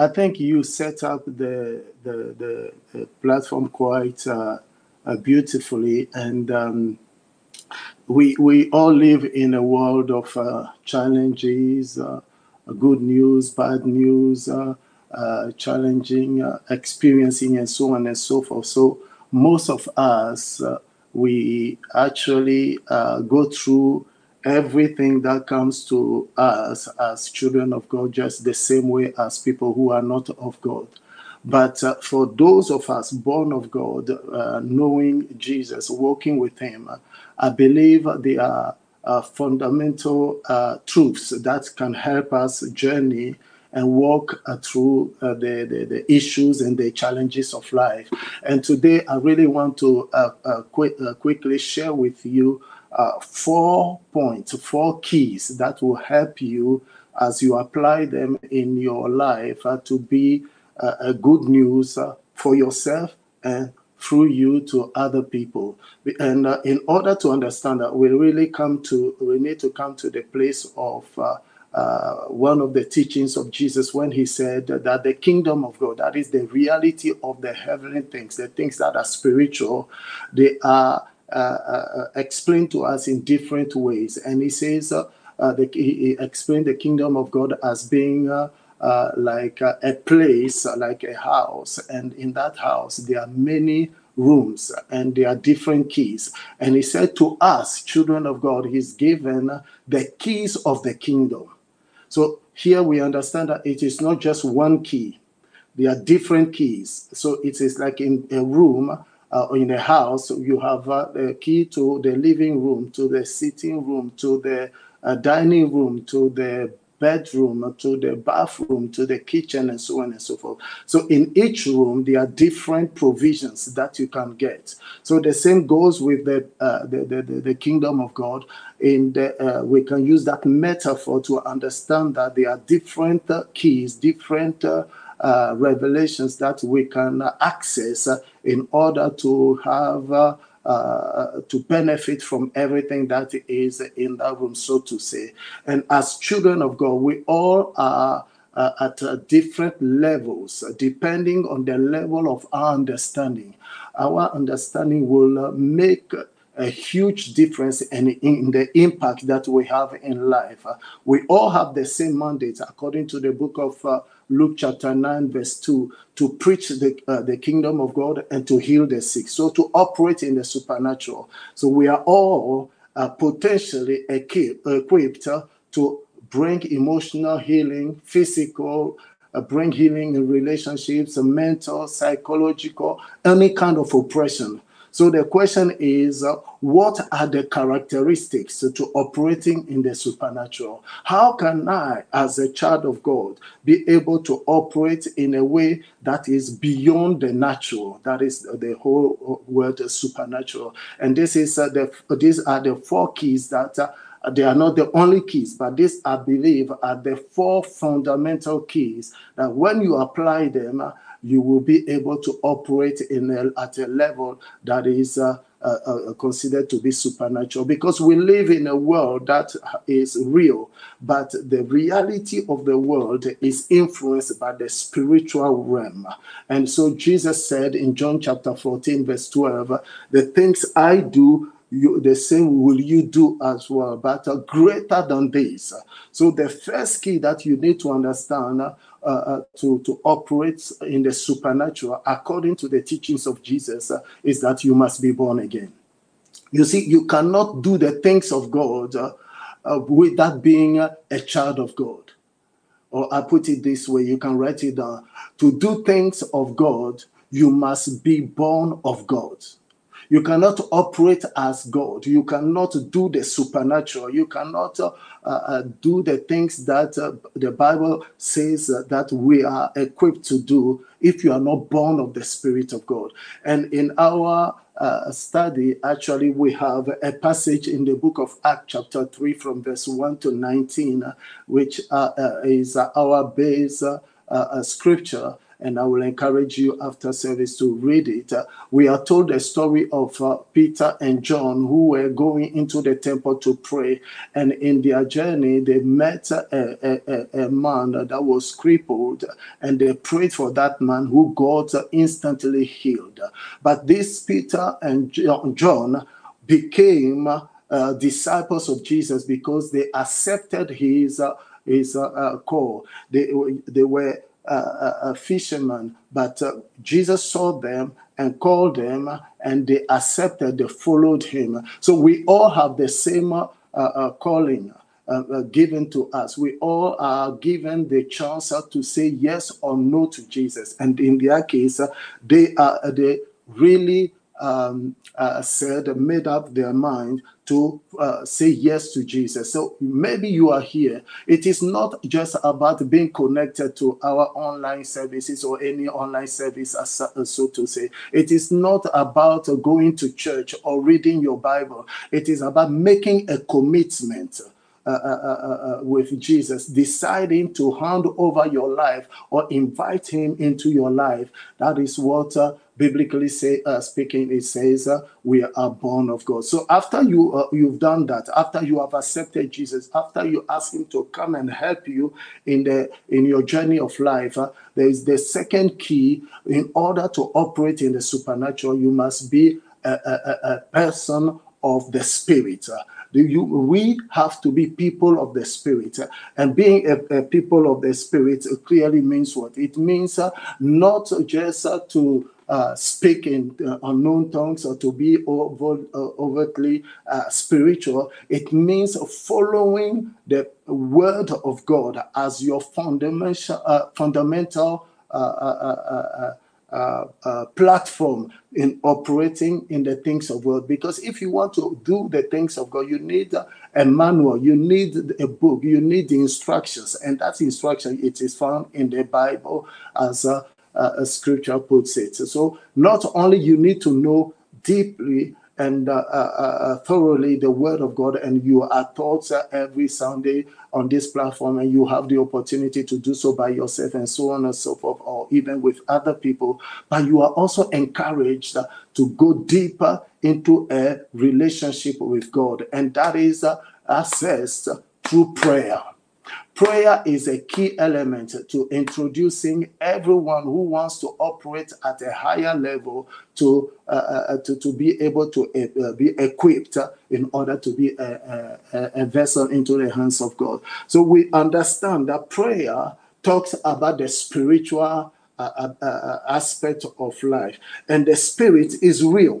I think you set up the the, the, platform quite uh, uh, beautifully, and um, we we all live in a world of uh, challenges, uh, good news, bad news, uh, uh, challenging, experiencing, and so on and so forth. So most of us we actually go through everything that comes to us as children of God just the same way as people who are not of God. But uh, for those of us born of God, uh, knowing Jesus, walking with Him, I believe there are uh, fundamental uh, truths that can help us journey and walk uh, through uh, the, the, the, issues and the challenges of life. And today, I really want to qu- quickly share with you uh, four points, four keys that will help you as you apply them in your life uh, to be uh, a good news uh, for yourself and through you to other people. And uh, in order to understand that, we really come to, we need to come to the place of uh, one of the teachings of Jesus when he said that the kingdom of God, that is the reality of the heavenly things, the things that are spiritual, they are explained to us in different ways. And he says, uh, the, he explained the kingdom of God as being uh, like uh, a place, uh, like a house. And in that house, there are many rooms and there are different keys. And he said to us, children of God, he's given the keys of the kingdom. So here we understand that it is not just one key, there are different keys. So it is like in a room uh, in a house, you have uh, the key to the living room, to the sitting room, to the uh, dining room, to the bedroom, to the bathroom, to the kitchen, and so on and so forth. So in each room, there are different provisions that you can get. So the same goes with the uh, the, the, the, kingdom of God. In the, uh, we can use that metaphor to understand that there are different uh, keys, different uh, revelations that we can access in order to have uh, uh, to benefit from everything that is in that room, so to say. And as children of God, we all are uh, at uh, different levels, depending on the level of our understanding. Our understanding will uh, make a huge difference in, in the impact that we have in life. we all have the same mandate, according to the book of uh, Luke chapter 9, verse 2, to preach the, uh, the kingdom of God and to heal the sick. So to operate in the supernatural. So we are all uh, potentially equipped, equipped uh, to bring emotional healing, physical, uh, bring healing in relationships, mental, psychological, any kind of oppression. So the question is, uh, what are the characteristics to operating in the supernatural? How can I, as a child of God, be able to operate in a way that is beyond the natural? That is the whole word supernatural. And this is uh, the these are the four keys that. Uh, they are not the only keys, but these, I believe, are the four fundamental keys that when you apply them, you will be able to operate in a, at a level that is uh, uh, uh, considered to be supernatural because we live in a world that is real, but the reality of the world is influenced by the spiritual realm. And so Jesus said in John chapter 14, verse 12, The things I do, you, the same will you do as well, but uh, greater than this. So, the first key that you need to understand uh, uh, to, to operate in the supernatural according to the teachings of Jesus uh, is that you must be born again. You see, you cannot do the things of God uh, without being a child of God. Or I put it this way, you can write it down. To do things of God, you must be born of God. You cannot operate as God. You cannot do the supernatural. You cannot uh, uh, do the things that uh, the Bible says that we are equipped to do if you are not born of the Spirit of God. And in our uh, study, actually, we have a passage in the book of Acts, chapter 3, from verse 1 to 19, which uh, uh, is our base scripture. And I will encourage you after service to read it. We are told the story of uh, Peter and John who were going into the temple to pray, and in their journey, they met a, a, a, a man that was crippled, and they prayed for that man who got instantly healed. But this Peter and John became uh, disciples of Jesus because they accepted his uh, his uh, uh call. They they were uh, fishermen, but uh, Jesus saw them and called them, and they accepted. They followed him. So we all have the same calling. Uh, given to us. We all are given the chance to say yes or no to Jesus, and in their case, they are they really um, uh, said, made up their mind to uh, say yes to Jesus. So maybe you are here. It is not just about being connected to our online services or any online service, as, so to say. It is not about going to church or reading your Bible. It is about making a commitment. Uh, uh, uh, uh, with Jesus, deciding to hand over your life or invite Him into your life. That is what uh, biblically say, uh, speaking, it says uh, we are born of God. So after you uh, you've done that, after you have accepted Jesus, after you ask Him to come and help you in the in your journey of life, uh, there is the second key. In order to operate in the supernatural, you must be a, a, a person of the Spirit. Uh, you, we have to be people of the spirit and being a, a people of the spirit clearly means what it means uh, not just uh, to uh, speak in uh, unknown tongues or to be over, uh, overtly uh, spiritual. It means following the word of God as your fundamental, uh, fundamental uh, platform in operating in the things of God. Because if you want to do the things of God, you need a manual, you need a book, you need the instructions, and that instruction it is found in the Bible as a uh, scripture puts it. So not only you need to know deeply and uh, uh, uh, thoroughly the word of God, and you are taught every Sunday on this platform, and you have the opportunity to do so by yourself and so on and so forth, or even with other people. But you are also encouraged to go deeper into a relationship with God, and that is accessed through prayer. Prayer is a key element to introducing everyone who wants to operate at a higher level to uh, uh, to, to be able to uh, be equipped in order to be a, a, a vessel into the hands of God. So we understand that prayer talks about the spiritual uh, uh, uh, aspect of life, and the spirit is real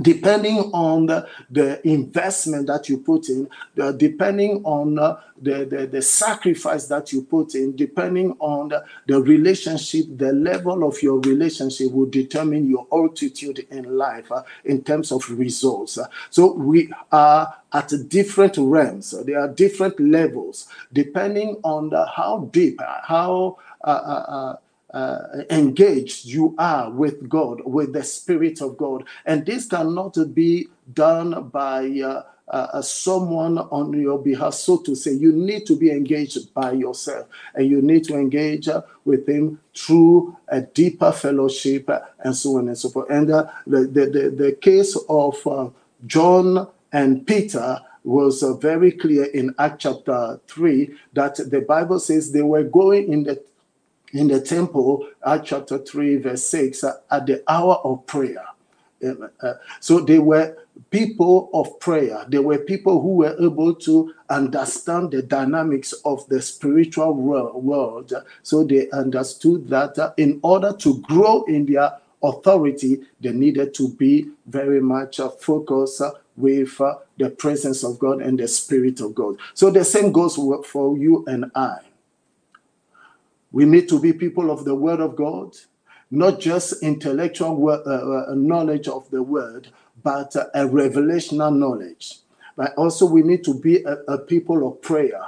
depending on the, the, investment that you put in, uh, depending on uh, the, the, the, sacrifice that you put in, depending on the, the, relationship, the level of your relationship will determine your altitude in life uh, in terms of results. so we are at different realms. There are different levels depending on the, how deep, how uh, uh, uh uh, engaged you are with God, with the Spirit of God. And this cannot be done by uh, uh, someone on your behalf, so to say. You need to be engaged by yourself, and you need to engage uh, with Him through a deeper fellowship, uh, and so on and so forth. And uh, the, the, the, the, case of John and Peter was uh, very clear in Act chapter 3 that the Bible says they were going in the in the temple, Acts chapter 3, verse 6, uh, at the hour of prayer. So they were people of prayer. They were people who were able to understand the dynamics of the spiritual world. So they understood that uh, in order to grow in their authority, they needed to be very much uh, focused uh, with the presence of God and the Spirit of God. So the same goes for you and I. We need to be people of the Word of God, not just intellectual uh, uh, knowledge of the Word, but uh, a revelational knowledge. But also, we need to be a, a people of prayer.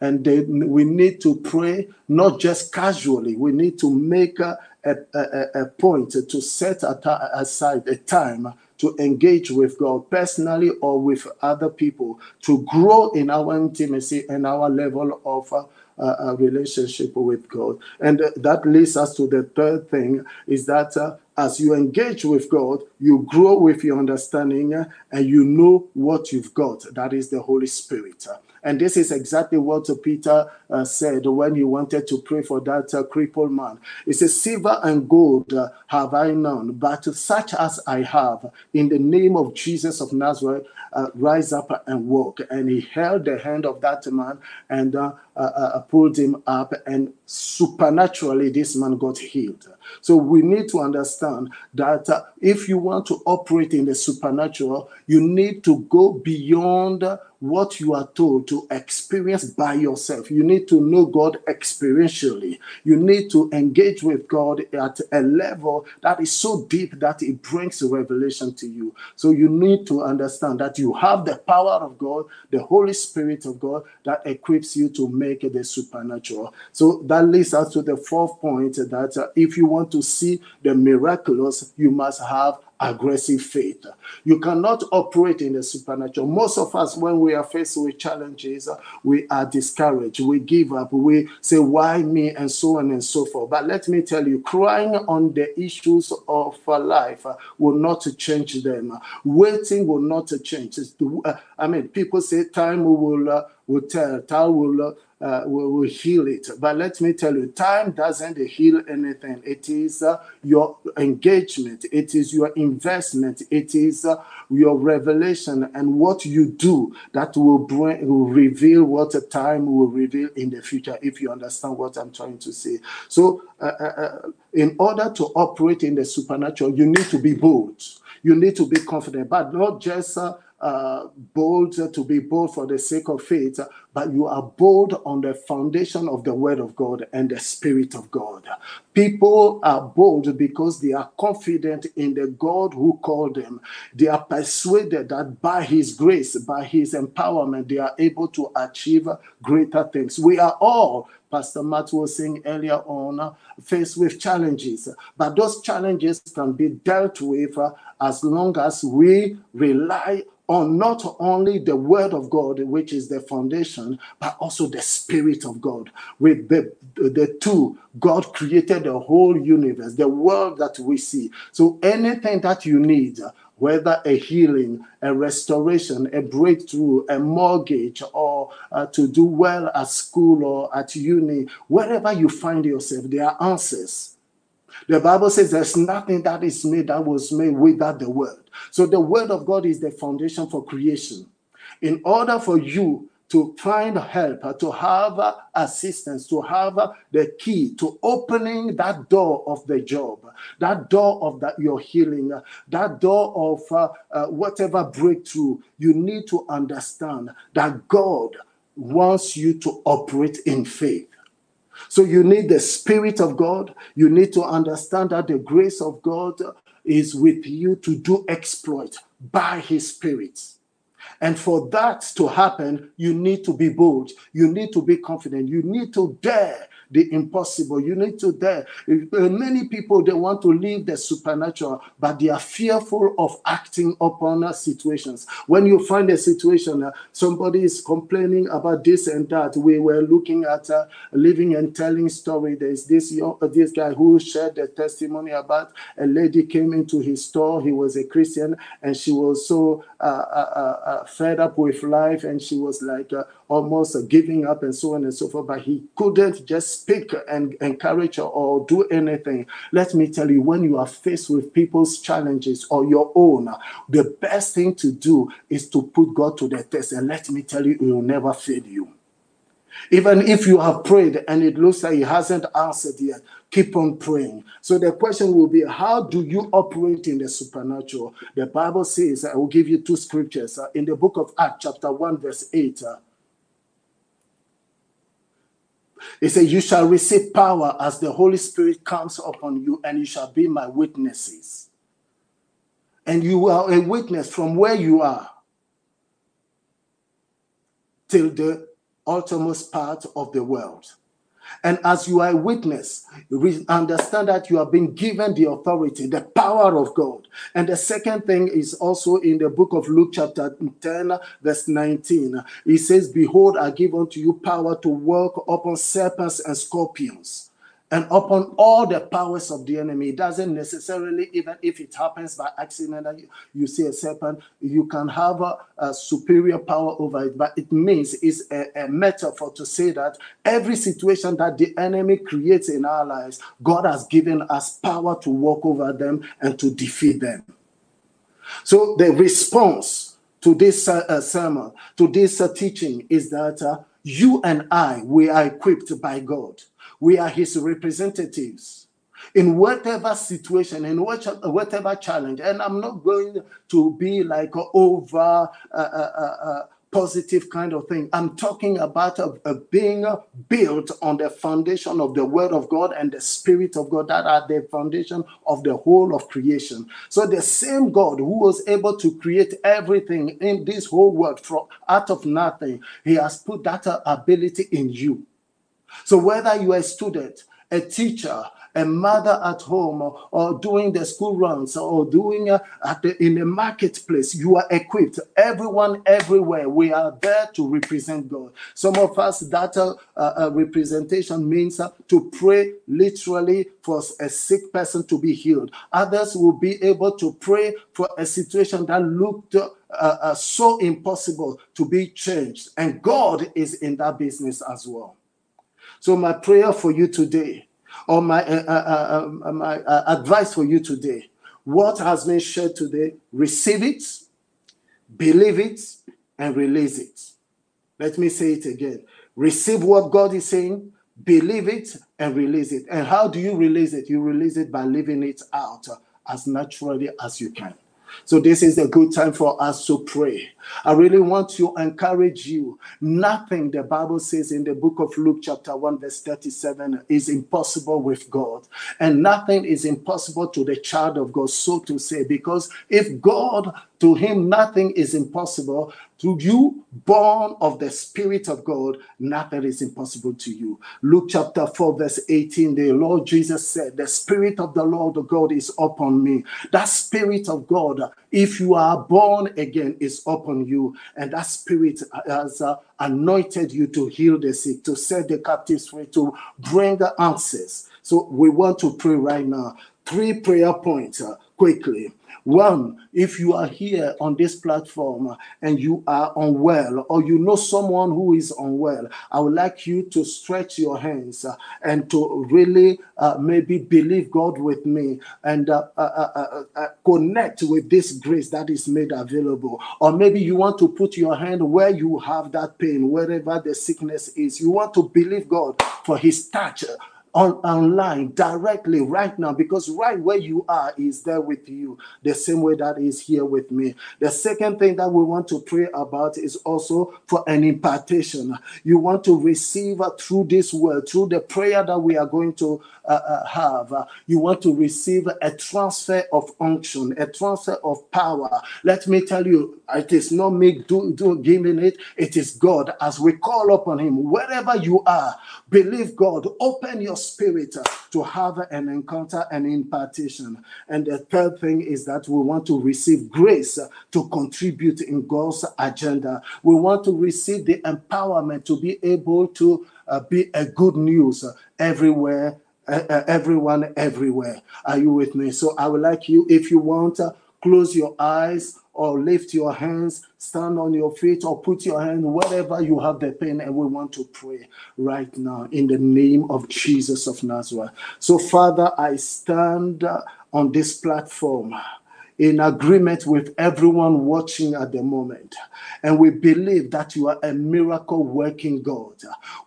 And we need to pray not just casually. We need to make a, a, a point to set aside a time to engage with God personally or with other people to grow in our intimacy and our level of a relationship with God. And that leads us to the third thing is that uh, as you engage with God, you grow with your understanding uh, and you know what you've got. That is the Holy Spirit. And this is exactly what Peter uh, said when he wanted to pray for that uh, crippled man. He says, Silver and gold uh, have I none, but such as I have, in the name of Jesus of Nazareth, uh, rise up and walk. And he held the hand of that man and uh, uh, pulled him up, and supernaturally, this man got healed. So we need to understand that if you want to operate in the supernatural, you need to go beyond what you are told to experience by yourself. You need to know God experientially. You need to engage with God at a level that is so deep that it brings revelation to you. So you need to understand you have the power of God, the Holy Spirit of God that equips you to make the supernatural. So that leads us to the fourth point that uh, if you want to see the miraculous, you must have aggressive faith. You cannot operate in the supernatural. Most of us, when we are faced with challenges, we are discouraged, we give up, we say, Why me? and so on and so forth. But let me tell you, crying on the issues of life will not change them. Waiting will not change. Uh, I mean, people say time will, uh, will tell, time will uh, uh, will, will, heal it. But let me tell you, time doesn't heal anything. It is uh, your engagement, it is your investment, it is uh, your revelation, and what you do that will bring will reveal what time will reveal in the future. If you understand what I'm trying to say, so uh, uh, uh, in order to operate in the supernatural, you need to be bold. You need to be confident, but not just uh, bold to be bold for the sake of faith, but you are bold on the foundation of the Word of God and the Spirit of God. People are bold because they are confident in the God who called them. They are persuaded that by His grace, by His empowerment, they are able to achieve greater things. We are all Pastor Matt was saying earlier on, faced with challenges. But those challenges can be dealt with uh, as long as we rely on not only the word of God, which is the foundation, but also the spirit of God. With the, the two, God created the whole universe, the world that we see. So anything that you need, whether a healing, a restoration, a breakthrough, a mortgage, or uh, to do well at school or at uni, wherever you find yourself, there are answers. The Bible says there's nothing that is made that was made without the word. So the word of God is the foundation for creation. In order for you to find help, to have assistance, to have the key to opening that door of the job, that door of that your healing, that door of uh, uh, whatever breakthrough, you need to understand that God wants you to operate in faith. So you need the Spirit of God. You need to understand that the grace of God is with you to do exploit by His Spirit. And for that to happen, you need to be bold. You need to be confident. You need to dare the impossible. You need to dare. Uh, many people they want to live the supernatural, but they are fearful of acting upon uh, situations. When you find a situation, uh, somebody is complaining about this and that. We were looking at a living and telling story. There's this young, uh, this guy who shared a testimony about a lady came into his store. He was a Christian, and she was so uh, uh, fed up with life, and she was like almost giving up and so on and so forth. But he couldn't just speak and encourage her or do anything, let me tell you, when you are faced with people's challenges or your own, the best thing to do is to put God to the test. And let me tell you, it will never fail you. Even if you have prayed and it looks like He hasn't answered yet, keep on praying. So the question will be how do you operate in the supernatural? The Bible says, I will give you two scriptures uh, in the book of Acts, chapter 1, verse 8. Uh, he said, You shall receive power as the Holy Spirit comes upon you, and you shall be my witnesses. And you are a witness from where you are till the uttermost part of the world. And as you are a witness, understand that you have been given the authority, the power of God. And the second thing is also in the book of Luke, chapter 10, verse 19. It says, Behold, I give unto you power to walk upon serpents and scorpions and upon all the powers of the enemy. It doesn't necessarily, even if it happens by accident that you, you see a serpent, you can have a, a, superior power over it. But it means it's a, a metaphor to say that every situation that the enemy creates in our lives, God has given us power to walk over them and to defeat them. So the response to this uh, uh, sermon, to this uh, teaching, is that uh, you and I, we are equipped by God we are his representatives in whatever situation, in whatever challenge. And I'm not going to be like over uh, uh, uh, uh, positive kind of thing. I'm talking about a, a being built on the foundation of the Word of God and the Spirit of God that are the foundation of the whole of creation. So the same God who was able to create everything in this whole world from out of nothing, He has put that ability in you. So whether you are a student, a teacher, a mother at home, or, or doing the school runs, or doing uh, at the, in the marketplace, you are equipped. Everyone, everywhere, we are there to represent God. Some of us, that uh, uh, representation means uh, to pray literally for a sick person to be healed. Others will be able to pray for a situation that looked uh, uh, so impossible to be changed. And God is in that business as well. So, my prayer for you today, or my, uh, uh, uh, uh my uh, advice for you today, what has been shared today, receive it, believe it, and release it. Let me say it again. Receive what God is saying, believe it, and release it. And how do you release it? You release it by living it out as naturally as you can. So, this is a good time for us to pray. I really want to encourage you. Nothing, the Bible says in the book of Luke, chapter 1, verse 37, is impossible with God. And nothing is impossible to the child of God, so to say, because if God, to him, nothing is impossible, to you, born of the Spirit of God, nothing is impossible to you. Luke chapter 4, verse 18, the Lord Jesus said, The Spirit of the Lord God is upon me. That Spirit of God, if you are born again, is upon you. And that Spirit has uh, anointed you to heal the sick, to set the captives free, to bring the answers. So we want to pray right now. Three prayer points uh, quickly. One, if you are here on this platform and you are unwell, or you know someone who is unwell, I would like you to stretch your hands uh, and to really uh, maybe believe God with me and uh, uh, uh, uh, connect with this grace that is made available. Or maybe you want to put your hand where you have that pain, wherever the sickness is. You want to believe God for His touch on online directly right now because right where you are is there with you. The same way that is here with me. The second thing that we want to pray about is also for an impartation. You want to receive uh, through this word through the prayer that we are going to uh, uh, have uh, you want to receive a transfer of unction a transfer of power. Let me tell you it is not me do, do giving it. It is god. As we call upon him wherever you are believe god. Open your spirit uh, to have an encounter and impartation. And the third thing is that we want to receive grace uh, to contribute in God's agenda. We want to receive the empowerment to be able to uh, be a good news uh, everywhere, uh, uh, everyone, everywhere. Are you with me? So I would like you, if you want, close your eyes or lift your hands, stand on your feet, or put your hand wherever you have the pain. And we want to pray right now in the name of Jesus of Nazareth. So, Father, I stand on this platform in agreement with everyone watching at the moment. And we believe that you are a miracle working God.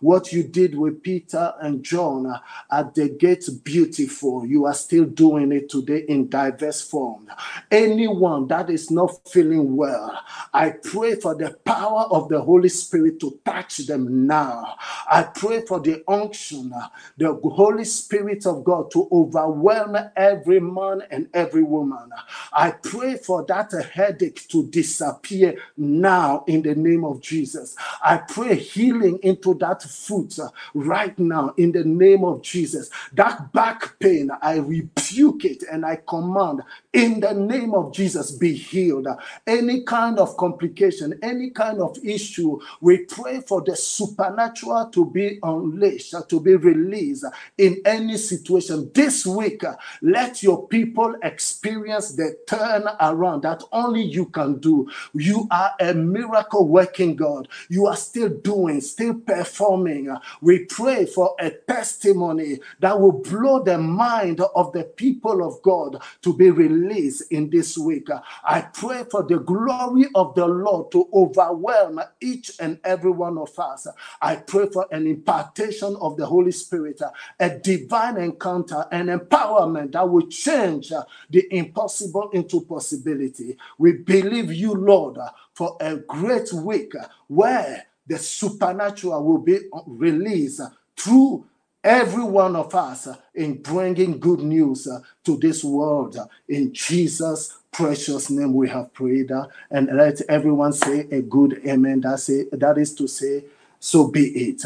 What you did with Peter and John at the gate, beautiful. You are still doing it today in diverse form. Anyone that is not feeling well, I pray for the power of the Holy Spirit to touch them now. I pray for the unction, the Holy Spirit of God to overwhelm every man and every woman. I pray for that headache to disappear now in the name of Jesus. I pray healing into that foot right now in the name of Jesus. That back pain, I rebuke it and I command in the name of Jesus be healed. Any kind of complication, any kind of issue, we pray for the supernatural to be unleashed, to be released in any situation. This week, let your people experience the turn around that only you can do. You are a miracle working God. You are still doing, still performing. We pray for a testimony that will blow the mind of the people of God to be released in this week. I pray for the glory of the Lord to overwhelm each and every one of us. I pray for an impartation of the Holy Spirit, a divine encounter, an empowerment that will change the impossible into possibility. We believe you, Lord, for a great week where the supernatural will be released through every one of us in bringing good news to this world. In Jesus' precious name, we have prayed. And let everyone say a good amen. That's it. That is to say, so be it.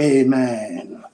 Amen.